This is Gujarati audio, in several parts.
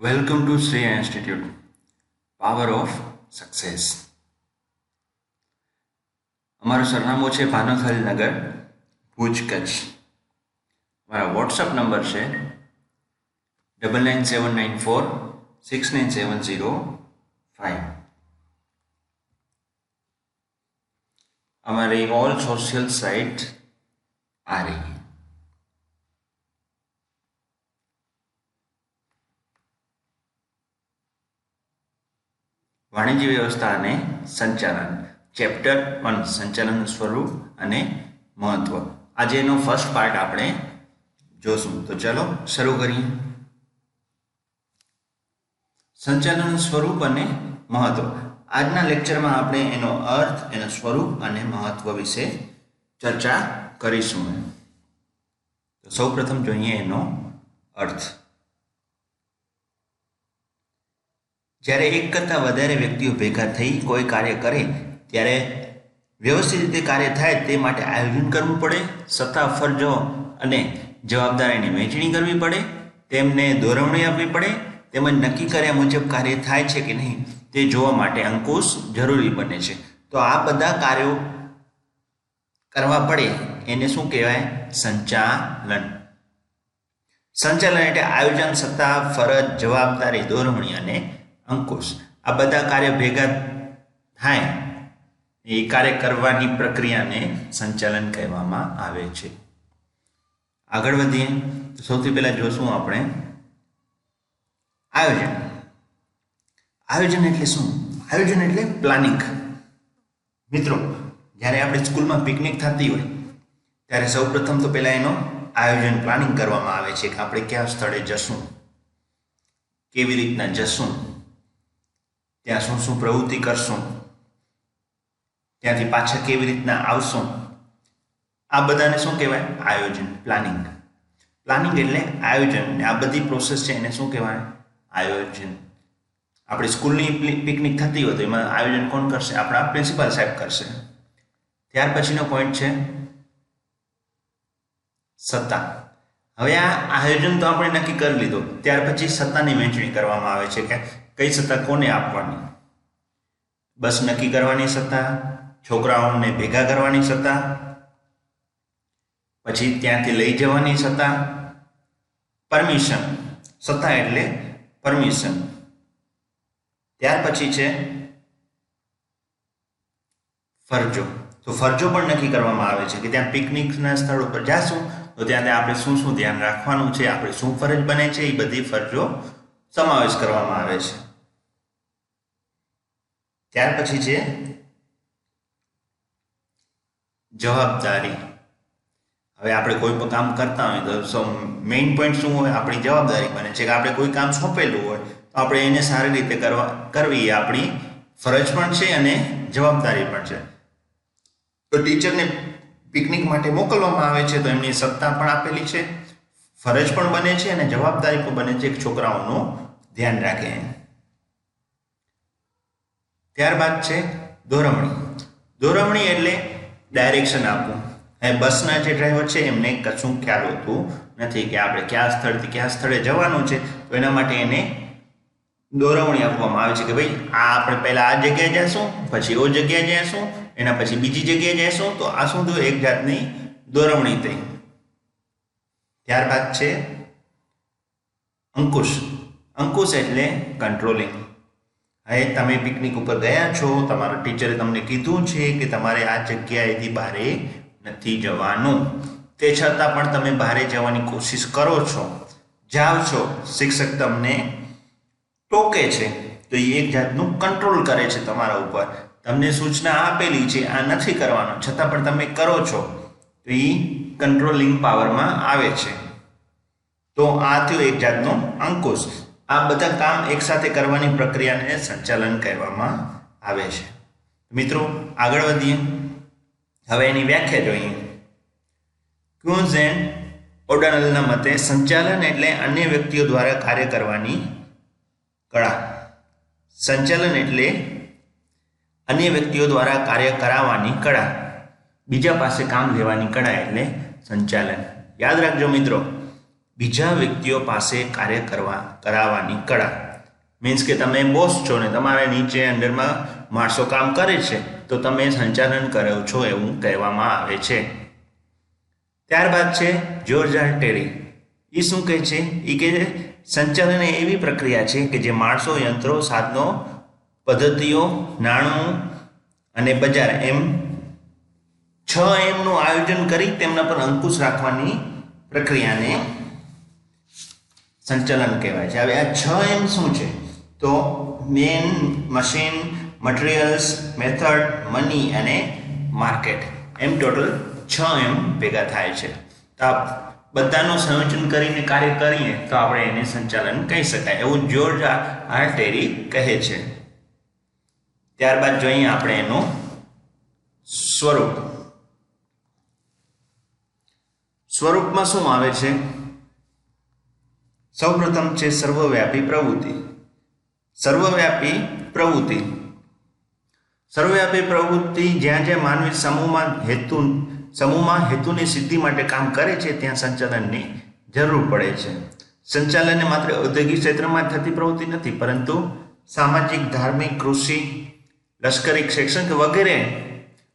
Welcome to Sriya Institute. Power of Success. અમારું સરનામું છે ભાનુથલ નગર ભુજ કચ્છ મારા વોટ્સઅપ નંબર છે double nine seven nine four six nine seven zero five અમારી ઓલ સોશિયલ સાઇટ આ રહી વાણિજ્ય વ્યવસ્થા અને સંચાલન. ચેપ્ટર વન સંચાલન સ્વરૂપ અને મહત્વ. આજે એનો ફર્સ્ટ પાર્ટ આપણે જોશું. તો ચલો શરૂ કરીએ. સંચાલન સ્વરૂપ અને મહત્વ. આજના લેક્ચરમાં આપણે એનો અર્થ, એનું સ્વરૂપ અને મહત્વ વિશે ચર્ચા કરીશું. સૌ પ્રથમ જોઈએ એનો અર્થ. જ્યારે એક કરતાં વધારે વ્યક્તિઓ ભેગા થઈ કોઈ કાર્ય કરે, ત્યારે વ્યવસ્થિત રીતે કાર્ય થાય તે માટે આયોજન કરવું પડે, સત્તા ફરજો અને જવાબદારીની વહેંચણી કરવી પડે, તેમને દોરવણી આપવી પડે, તેમજ નક્કી કર્યા મુજબ કાર્ય થાય છે કે નહીં તે જોવા માટે અંકુશ જરૂરી બને છે. તો આ બધા કાર્યો કરવા પડે, એને શું કહેવાય? સંચાલન. સંચાલન એટલે આયોજન, સત્તા, ફરજ, જવાબદારી દોરવણી અને અંકુશ. આ બધા કાર્ય ભેગા થાય એ કાર્ય કરવાની પ્રક્રિયાને સંચાલન કહેવામાં આવે છે. આગળ વધીએ. તો સૌથી પહેલા જોશું આપણે આયોજન. આયોજન એટલે શું? આયોજન એટલે પ્લાનિંગ. મિત્રો, જ્યારે આપણે સ્કૂલમાં પિકનિક થતી હોય, ત્યારે સૌપ્રથમ તો પહેલાં એનો આયોજન પ્લાનિંગ કરવામાં આવે છે કે આપણે કયા સ્થળે જશું, કેવી રીતના જશું ત્યાં શું શું પ્રવૃત્તિ કરશું? ત્યાંથી પાછા કેવી રીતના આવશું? આ બધાને શું કહેવાય? આયોજન, પ્લાનિંગ. પ્લાનિંગ એટલે આયોજન. આ બધી પ્રોસેસ છે એને શું કહેવાય? આયોજન. આપણી સ્કૂલની પિકનિક થતી હોય તો એમાં આયોજન કોણ કરશે? આપણા પ્રિન્સિપાલ સાહેબ કરશે. ત્યાર પછીનો પોઈન્ટ છે સત્તા. હવે આ આયોજન તો આપણે નક્કી કરી લીધું. ત્યાર પછી સત્તાની વહેંચણી કરવામાં આવે છે કે કઈ સત્તા કોને આપવાની? બસ નક્કી કરવાની સત્તા, છોકરાઓને ભેગા કરવાની સત્તા, પછી ત્યાંથી લઈ જવાની સત્તા, પરમિશન. સત્તા એટલે પરમિશન. ત્યાર પછી છે ફરજો. તો ફરજો પણ નક્કી કરવામાં આવે છે કે ત્યાં પિકનિકના સ્થળ ઉપર જાશું તો ત્યાં આપણે શું શું ધ્યાન રાખવાનું છે, આપણે શું ફરજ બને છે, એ બધી ફરજો સમાવેશ કરવામાં આવે છે. ત્યાર પછી છે, જવાબદારી. હવે આપણે કોઈ પણ કામ કરતા હોય તો મેઇન પોઈન્ટ શું હોય, આપણી જવાબદારી બને છે. કે આપણે કોઈ કામ સોંપેલું હોય, તો આપણે એને સારી રીતે કરવા, કરવી એ આપણી ફરજ પણ છે અને જવાબદારી પણ છે. તો ટીચરને પિકનિક માટે મોકલવામાં આવે છે, તો એમની સત્તા પણ આપેલી છે. ફરજ પણ બને છે અને જવાબદારી પણ બને છે કે છોકરાઓનું ધ્યાન રાખે. ત્યારબાદ છે દોરમણી દોરમણી એટલે ડાયરેક્શન આપવું. એ બસના જે ડ્રાઈવર છે, એમને કશું ખ્યાલ હોતું નથી કે આપણે કયા સ્થળથી કયા સ્થળે જવાનું છે, તો એના માટે એને દોરવણી આપવામાં આવે છે કે ભાઈ, આ આપણે પહેલાં આ જગ્યાએ જઈશું, પછી ઓ જગ્યાએ જઈશું, એના પછી બીજી જગ્યાએ જઈશું. તો આ શું થયું? એક જાતની દોરવણી થઈ. ત્યારબાદ છે અંકુશ. અંકુશ એટલે કંટ્રોલિંગ હવે તમે પિકનિક ઉપર ગયા છો, તમારા ટીચરે તમને કીધું છે કે તમારે આ જગ્યાએથી બહાર નથી જવાનું. તે છતાં પણ તમે બહારે જવાની કોશિશ કરો છો. જાઓ છો. શિક્ષક તમને ટોકે છે, તો એ એક જાતનું કંટ્રોલ કરે છે તમારા ઉપર. તમને સૂચના આપેલી છે, આ નથી કરવાનું. છતાં પણ તમે કરો છો, તો એ કંટ્રોલિંગ પાવરમાં આવે છે. તો આ થયો એક જાતનું અંકુશ. આ બધા કામ એકસાથે કરવાની પ્રક્રિયાને સંચાલન કહેવામાં આવે છે. મિત્રો, આગળ વધીએ. હવે એની વ્યાખ્યા જોઈએ. ક્યુઝ એન્ડ ઓડનલના મતે સંચાલન એટલે અન્ય વ્યક્તિઓ દ્વારા કાર્ય કરવાની કળા. સંચાલન એટલે અન્ય વ્યક્તિઓ દ્વારા કાર્ય કરાવવાની કળા. બીજા પાસે કામ લેવાની કળા એટલે સંચાલન. યાદ રાખજો મિત્રો, બીજા વ્યક્તિઓ પાસે કાર્ય કરવા, કરાવવાની કળા. મીન્સ કે તમે બોસ છો ને તમારે નીચે અંડરમાં માણસો કામ કરે છે, તો તમે સંચાલન કરો છો એવું કહેવામાં આવે છે. ત્યારબાદ છે જોર્જ ટેરી એ શું કહે છે? એ કે સંચાલન એ એવી પ્રક્રિયા છે કે જે માણસો, યંત્રો, સાધનો, પદ્ધતિઓ, નાણું અને બજાર એમ છ એમનું આયોજન કરી તેમના પર અંકુશ રાખવાની પ્રક્રિયાને સંચાલન કહેવાય છે. હવે આ છ એમ શું છે? તો man machine, materials, method, money અને માર્કેટ એમ ટોટલ છ એમ ભેગા થાય છે. તો બધાનું સંયોજન કરીને કાર્ય કરીએ તો આપણે એને સંચાલન કહી શકાય. એવું જ્યોર્જ આર ટેરી કહે છે. ત્યારબાદ જોઈએ આપણે એનું સ્વરૂપ. સ્વરૂપમાં શું આવે છે? સૌપ્રથમ છે સર્વવ્યાપી પ્રવૃત્તિ. સર્વવ્યાપી પ્રવૃત્તિ. સર્વવ્યાપી પ્રવૃત્તિ જ્યાં જ્યાં માનવી સમૂહમાં હેતુ સમૂહમાં હેતુની સિદ્ધિ માટે કામ કરે છે, ત્યાં સંચાલનની જરૂર પડે છે. સંચાલન માત્ર ઔદ્યોગિક ક્ષેત્રમાં થતી પ્રવૃત્તિ નથી, પરંતુ સામાજિક, ધાર્મિક, કૃષિ, લશ્કરી શૈક્ષણિક વગેરે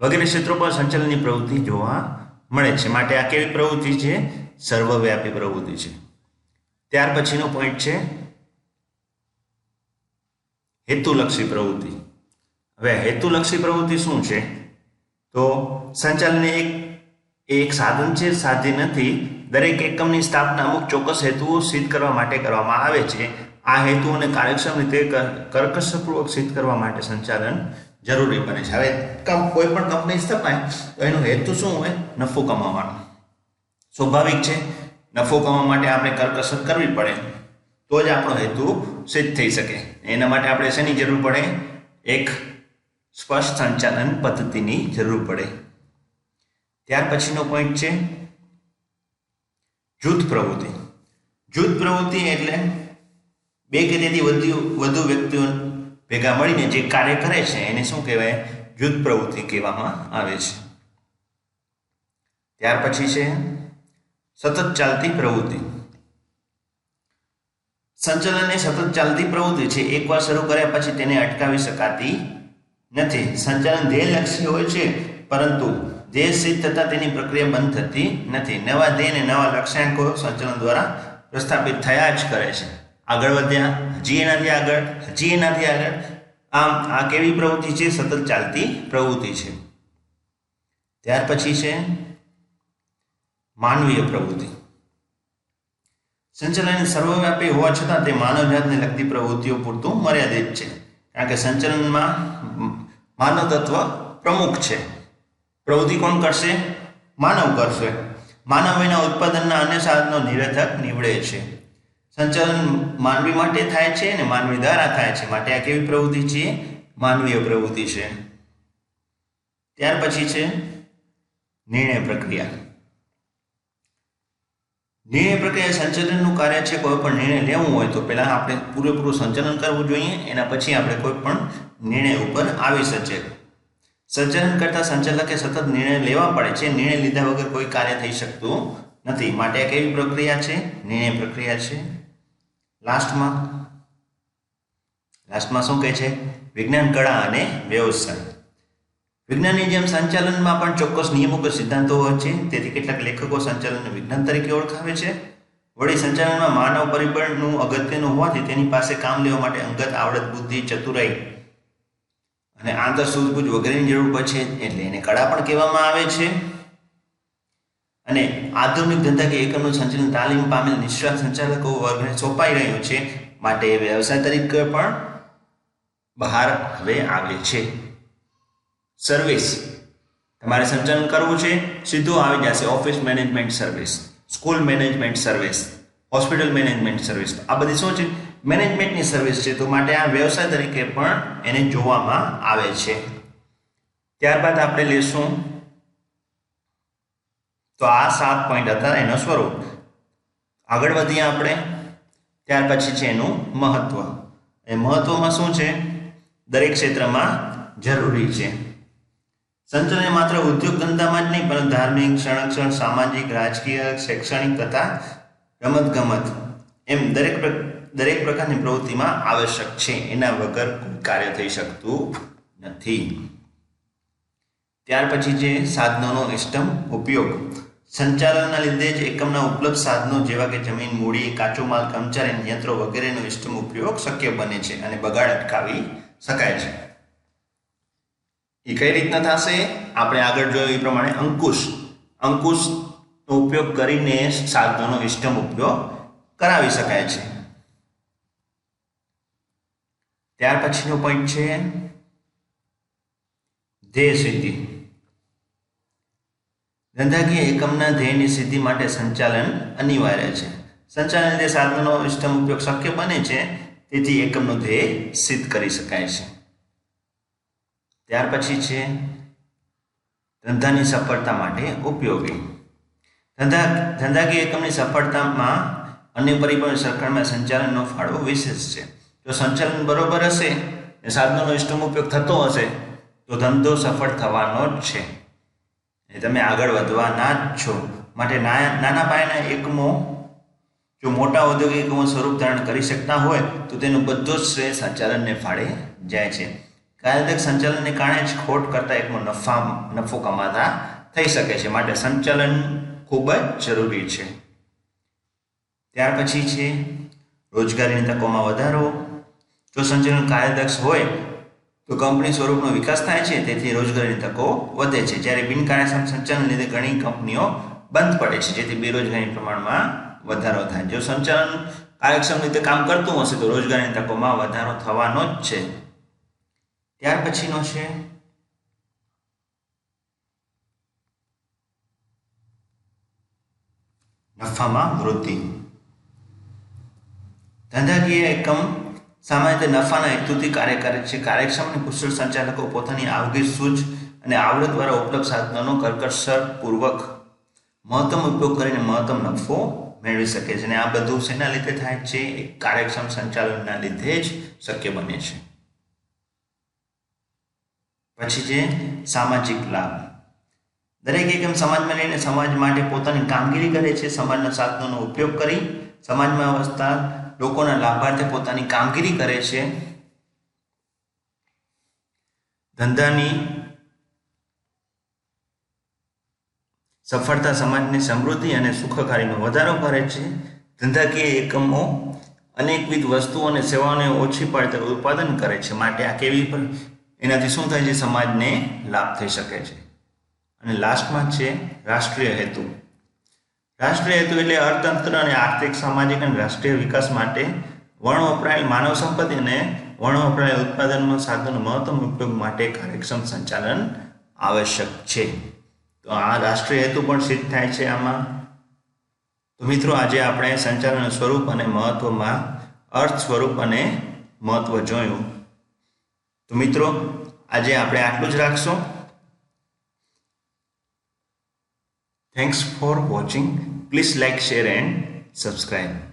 વગેરે ક્ષેત્રો પર સંચાલનની પ્રવૃત્તિ જોવા મળે છે. માટે આ કેવી પ્રવૃત્તિ છે? સર્વવ્યાપી પ્રવૃત્તિ છે. ત્યાર પછીનો પોઈન્ટ છે, હેતુલક્ષી પ્રવૃત્તિ. હવે હેતુલક્ષી પ્રવૃત્તિ શું છે? તો સંચાલન એક એક સાધન છે, સાધ્ય નથી. દરેક એકમની સ્થાપના અમુક ચોક્કસ હેતુઓ સિદ્ધ કરવા માટે કરવામાં આવે છે. આ હેતુઓને કાર્યક્ષમ રીતે કર્કશપૂર્વક સિદ્ધ કરવા માટે સંચાલન જરૂરી બને છે. હવે કોઈ પણ કંપની સ્થપાય, તો એનો હેતુ શું હોય? નફો કમાવાનો. સ્વાભાવિક છે, નફો કમાવા માટે આપણે કરકસર કરવી પડે, તો જ આપણો હેતુ સિદ્ધ થઈ શકે. એના માટે આપણે શેની જરૂર પડે? એક સ્પષ્ટ સંચાલન પદ્ધતિની જરૂર પડે. ત્યાર પછીનો પોઈન્ટ છે જૂથ પ્રવૃત્તિ. જૂથ પ્રવૃત્તિ એટલે બે કે તેથી વધુ વધુ વ્યક્તિઓ ભેગા મળીને જે કાર્ય કરે છે, એને શું કહેવાય? જૂથ પ્રવૃત્તિ કહેવામાં આવે છે. ત્યાર પછી છે સતત ચાલતી પ્રવૃત્તિ. સંચાલન એ સતત ચાલતી પ્રવૃત્તિ છે. એકવાર શરૂ કર્યા પછી તેને અટકાવી શકાતી નથી. સંચાલન ધ્યેયલક્ષી હોય છે, પરંતુ ધ્યેય સિદ્ધ થતાં તેની પ્રક્રિયા બંધ થતી નથી. નવા ધ્યેય અને નવા લક્ષ્યાંકો સંચાલન દ્વારા પ્રસ્થાપિત થયા જ કરે છે. આગળ વધ્યા, હજી એનાથી આગળ, હજી એનાથી આગળ. આમ, આ કેવી પ્રવૃત્તિ છે? સતત ચાલતી પ્રવૃત્તિ છે. ત્યાર પછી છે માનવીય પ્રવૃત્તિ. સંચાલન સર્વવ્યાપી હોવા છતાં તે માનવ જાતને લગતી પ્રવૃત્તિઓ પૂરતું મર્યાદિત છે. કારણ કે સંચલનમાં માનવ તત્વ પ્રમુખ છે. પ્રવૃત્તિ કોણ કરશે? માનવ કરશે. માનવ એના ઉત્પાદનના અન્ય સાધનો નિરર્થક નીવડે છે. સંચાલન માનવી માટે થાય છે અને માનવી દ્વારા થાય છે. માટે આ કેવી પ્રવૃત્તિ છે? માનવીય પ્રવૃત્તિ છે. ત્યાર પછી છે નિર્ણય પ્રક્રિયા. નિર્ણય પ્રક્રિયા સંચાલનનું કાર્ય છે, કોઈ પણ નિર્ણય લેવું હોય તો પહેલાં આપણે પૂરેપૂરું સંચાલન કરવું જોઈએ, એના પછી આપણે કોઈ પણ નિર્ણય ઉપર આવી શકીએ. સંચાલન કરતા સંચાલકે સતત નિર્ણય લેવા પડે છે, નિર્ણય લીધા વગર કોઈ કાર્ય થઈ શકતું નથી. માટે આ કેવી પ્રક્રિયા છે? નિર્ણય પ્રક્રિયા છે. લાસ્ટમાં લાસ્ટમાં શું કહે છે? વિજ્ઞાન, કળા અને વ્યવસાય. વિજ્ઞાનની જેમ સંચાલનમાં પણ ચોક્કસ નિયમો કે સિદ્ધાંતો હોય છે. તેથી કેટલાક લેખકો સંચાલનને વિજ્ઞાન તરીકે ઓળખાવે છે. વળી સંચાલનમાં માનવ પરિબળનું અગત્યનું હોવાથી તેની પાસે કામ લેવા માટે અંગત આવડત, બુદ્ધિ, ચતુરાઈ અને આંતર સૂઝબૂઝ વગેરેની જરૂર પડે છે એટલે એને કળા પણ કહેવામાં આવે છે. અને આધુનિક ધંધા કે એકમનું સંચાલન તાલીમ પામેલ નિષ્ણાત સંચાલકો વર્ગને સોંપાઈ રહ્યું છે. માટે વ્યવસાય તરીકે પણ બહાર હવે આવે છે. સર્વિસ તમારે સંચાલન કરવું છે, સીધું આવી જશે. Office management service school management service hospital management service આ બધી શું છે? મેનેજમેન્ટની સર્વિસ છે. તો માટે આ વ્યવસાય તરીકે પણ એને જોવામાં આવે છે. ત્યારબાદ આપણે લેશું. તો આ સાત પોઈન્ટ હતા એનો સ્વરૂપ. આગળ વધીએ આપણે. ત્યાર પછી છે એનું મહત્વ. એ મહત્વમાં શું છે? દરેક ક્ષેત્રમાં જરૂરી છે. સંચાલન માત્ર ઉદ્યોગ ધંધામાં જ નહીં પરંતુ ધાર્મિક, સંરક્ષણ, સામાજિક, રાજકીય, શૈક્ષણિક તથા રમતગમત એમ દરેક દરેક પ્રકારની પ્રવૃત્તિમાં આવશ્યક છે. એના વગર કોઈ કાર્ય થઈ શકતું નથી. ત્યાર પછી છે સાધનોનો ઇષ્ટમ ઉપયોગ. સંચાલનના લીધે જ એકમના ઉપલબ્ધ સાધનો જેવા કે જમીન, મૂડી, કાચો માલ, કર્મચારી યંત્રો વગેરેનો ઇષ્ટમ ઉપયોગ શક્ય બને છે અને બગાડ અટકાવી શકાય છે. એ કઈ રીતના થશે? આપણે આગળ જોયું એ પ્રમાણે અંકુશ. અંકુશનો ઉપયોગ કરીને સાધનોનો ઇષ્ટમ ઉપયોગ કરાવી શકાય છે. ત્યાર પછીનો પોઈન્ટ છે ધ્યેય સિદ્ધિ. ધંધાકીય એકમના ધ્યેયની સિદ્ધિ માટે સંચાલન અનિવાર્ય છે. સંચાલન જે સાધનોનો ઇષ્ટમ ઉપયોગ શક્ય બને છે, તેથી એકમનો ધ્યેય સિદ્ધ કરી શકાય છે. ત્યાર પછી છે ધંધાની સફળતા માટે ઉપયોગી. ધંધા, ધંધાકીય એકમની સફળતામાં અન્ય પરિબળોની સરકારમાં સંચાલનનો ફાળો વિશેષ છે. જો સંચાલન બરોબર હશે ને સાધનોનો ઇષ્ટમ ઉપયોગ થતો હશે, તો ધંધો સફળ થવાનો જ છે. એ તમે આગળ વધવાના જ છો. માટે નાના પાયાના એકમો, જો મોટા ઔદ્યોગિક એકમો સ્વરૂપ ધારણ કરી શકતા હોય, તો તેનું બધો જ શ્રેય સંચાલનને ફાળે જાય છે. કાર્યદક્ષ સંચાલનને કારણે જ ખોટ કરતા એકમો નફા, નફો કમાતા થઈ શકે છે. માટે સંચાલન ખૂબ જ જરૂરી છે. ત્યાર પછી છે, રોજગારીની તકોમાં વધારો. જો સંચાલન કાર્યદક્ષ હોય, તો કંપની સ્વરૂપનો વિકાસ થાય છે, તેથી રોજગારીની તકો વધે છે. જ્યારે બિનકાર્યક્ષમ સંચાલન લીધે ઘણી કંપનીઓ બંધ પડે છે, જેથી બેરોજગારી પ્રમાણમાં વધારો થાય. જો સંચાલન કાર્યક્ષમ રીતે કામ કરતું હશે, તો રોજગારીની તકોમાં વધારો થવાનો જ છે. ત્યાર પછીનો છે. નફામાં વૃદ્ધિ. ધંધાકીય એકમ સામાન્ય રીતે નફાના હેતુથી કાર્ય કરે છે. કાર્યક્ષમ અને કુશળ સંચાલકો પોતાની આવગી સૂઝ અને આવડત દ્વારા ઉપલબ્ધ સાધનોનો કરકસરપૂર્વક મહત્તમ ઉપયોગ કરીને મહત્તમ નફો મેળવી શકે છે. અને આ બધું શેના લીધે થાય છે? કાર્યક્ષમ સંચાલનના લીધે જ શક્ય બને છે. પછી છે સામાજિક લાભ. દરેક એકમ સમાજમાં રહીને સમાજ માટે પોતાની કામગીરી કરે છે. સમાજના સાધનોનો ઉપયોગ કરી સમાજમાં વસતા લોકોના લાભાર્થે પોતાની કામગીરી કરે છે. ધંધાની સફળતા સમાજની સમૃદ્ધિ અને સુખકારીનો વધારો કરે છે. ધંધાકીય એકમો અનેકવિધ વસ્તુઓ અને સેવાઓને ઓછી પડતે ઉત્પાદન કરે છે. માટે આ કેવી પણ એનાથી શું થાય છે? સમાજને લાભ થઈ શકે છે. અને લાસ્ટમાં છે રાષ્ટ્રીય હેતુ. રાષ્ટ્રીય હેતુ એટલે અર્થતંત્ર અને આર્થિક, સામાજિક અને રાષ્ટ્રીય વિકાસ માટે વણ વપરાયેલ માનવ સંપત્તિ અને વણ વપરાયેલ ઉત્પાદનમાં સાધનો મહત્તમ ઉપયોગ માટે કાર્યક્ષમ સંચાલન આવશ્યક છે. તો આ રાષ્ટ્રીય હેતુ પણ સિદ્ધ થાય છે આમાં. તો મિત્રો, આજે આપણે સંચાલન સ્વરૂપ અને મહત્વમાં અર્થ સ્વરૂપ અને મહત્વ જોયું. તો મિત્રો, આજે આપણે આટલું જ રાખશું. Thanks for watching please like share and subscribe